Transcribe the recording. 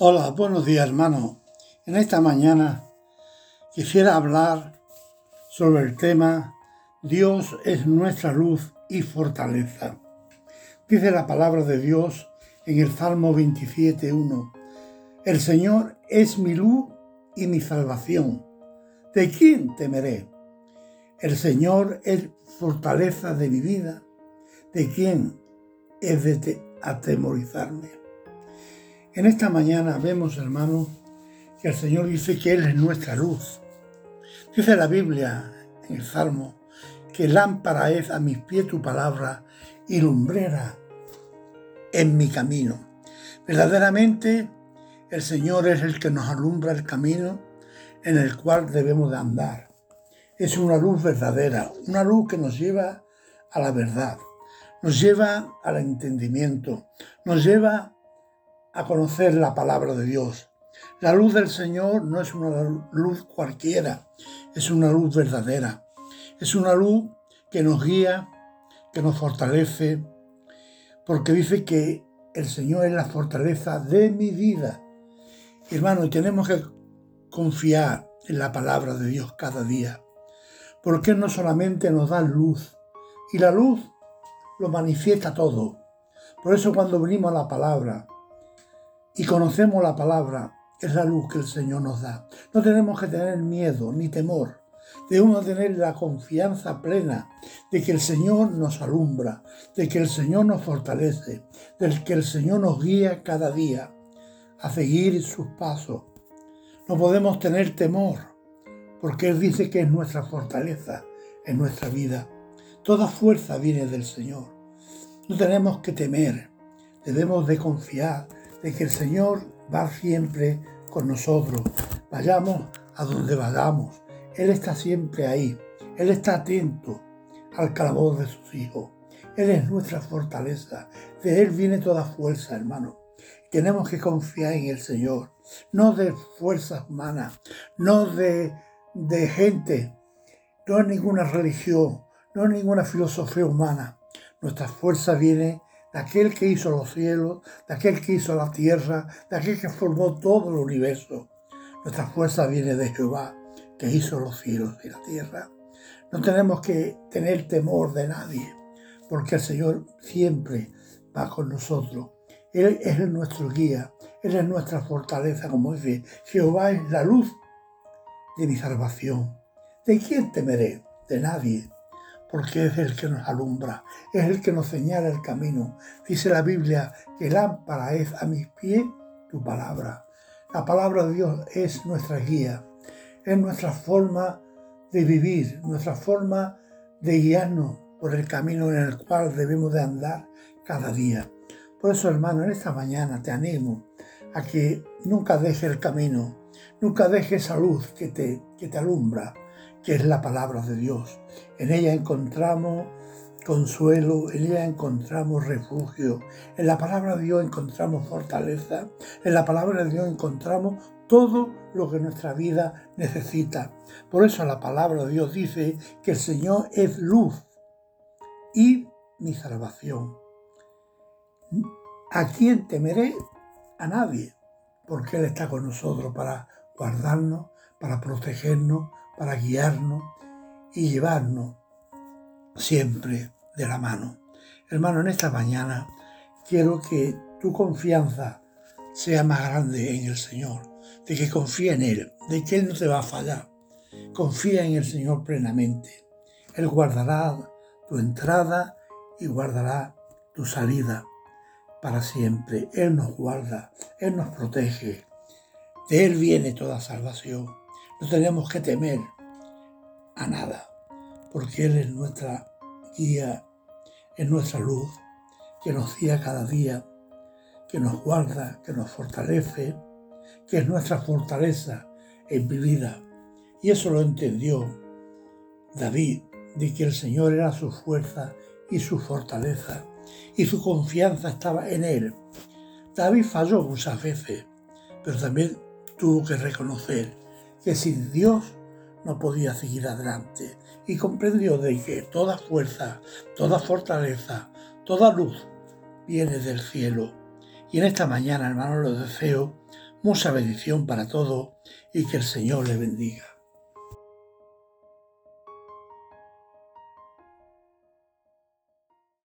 Hola, buenos días hermano. En esta mañana quisiera hablar sobre el tema Dios es nuestra luz y fortaleza. Dice la palabra de Dios en el Salmo 27.1. El Señor es mi luz y mi salvación. ¿De quién temeré? El Señor es fortaleza de mi vida. ¿De quién es de atemorizarme? En esta mañana vemos, hermanos, que el Señor dice que Él es nuestra luz. Dice la Biblia en el Salmo que lámpara es a mis pies tu palabra y lumbrera en mi camino. Verdaderamente el Señor es el que nos alumbra el camino en el cual debemos de andar. Es una luz verdadera, una luz que nos lleva a la verdad, nos lleva al entendimiento, nos lleva a conocer la palabra de Dios. La luz del Señor no es una luz cualquiera, es una luz verdadera. Es una luz que nos guía, que nos fortalece, porque dice que el Señor es la fortaleza de mi vida. Hermano, y tenemos que confiar en la palabra de Dios cada día, porque no solamente nos da luz, y la luz lo manifiesta todo. Por eso cuando venimos a la palabra, y conocemos la palabra, es la luz que el Señor nos da. No tenemos que tener miedo ni temor. Debemos tener la confianza plena de que el Señor nos alumbra, de que el Señor nos fortalece, de que el Señor nos guía cada día a seguir sus pasos. No podemos tener temor, porque Él dice que es nuestra fortaleza en nuestra vida. Toda fuerza viene del Señor. No tenemos que temer, debemos de confiar, de que el Señor va siempre con nosotros. Vayamos a donde vayamos. Él está siempre ahí. Él está atento al clamor de sus hijos. Él es nuestra fortaleza. De Él viene toda fuerza, hermano. Tenemos que confiar en el Señor. No de fuerzas humanas, no de, de gente, no en ninguna religión, no en ninguna filosofía humana. Nuestra fuerza viene de aquel que hizo los cielos, de aquel que hizo la tierra, de aquel que formó todo el universo. Nuestra fuerza viene de Jehová, que hizo los cielos y la tierra. No tenemos que tener temor de nadie, porque el Señor siempre va con nosotros. Él es nuestro guía, Él es nuestra fortaleza, como dice, Jehová es la luz de mi salvación. ¿De quién temeré? De nadie porque es el que nos alumbra, es el que nos señala el camino. Dice la Biblia que lámpara es a mis pies tu palabra. La palabra de Dios es nuestra guía, es nuestra forma de vivir, nuestra forma de guiarnos por el camino en el cual debemos de andar cada día. Por eso, hermano, en esta mañana te animo a que nunca dejes el camino, nunca dejes esa luz que te, que te alumbra, que es la palabra de Dios. En ella encontramos consuelo, en ella encontramos refugio, en la palabra de Dios encontramos fortaleza, en la palabra de Dios encontramos todo lo que nuestra vida necesita. Por eso la palabra de Dios dice que el Señor es luz y mi salvación. ¿A quién temeré? A nadie, porque Él está con nosotros para guardarnos, para protegernos, para guiarnos y llevarnos siempre de la mano. Hermano, en esta mañana quiero que tu confianza sea más grande en el Señor, de que confía en Él, de que Él no te va a fallar. Confía en el Señor plenamente. Él guardará tu entrada y guardará tu salida para siempre. Él nos guarda, Él nos protege. De Él viene toda salvación. No tenemos que temer a nada, porque Él es nuestra guía, es nuestra luz, que nos guía cada día, que nos guarda, que nos fortalece, que es nuestra fortaleza en mi vida. Y eso lo entendió David, de que el Señor era su fuerza y su fortaleza, y su confianza estaba en Él. David falló muchas veces, pero también tuvo que reconocer que sin Dios no podía seguir adelante y comprendió de que toda fuerza, toda fortaleza, toda luz viene del cielo. Y en esta mañana, hermano, lo deseo mucha bendición para todo y que el Señor le bendiga.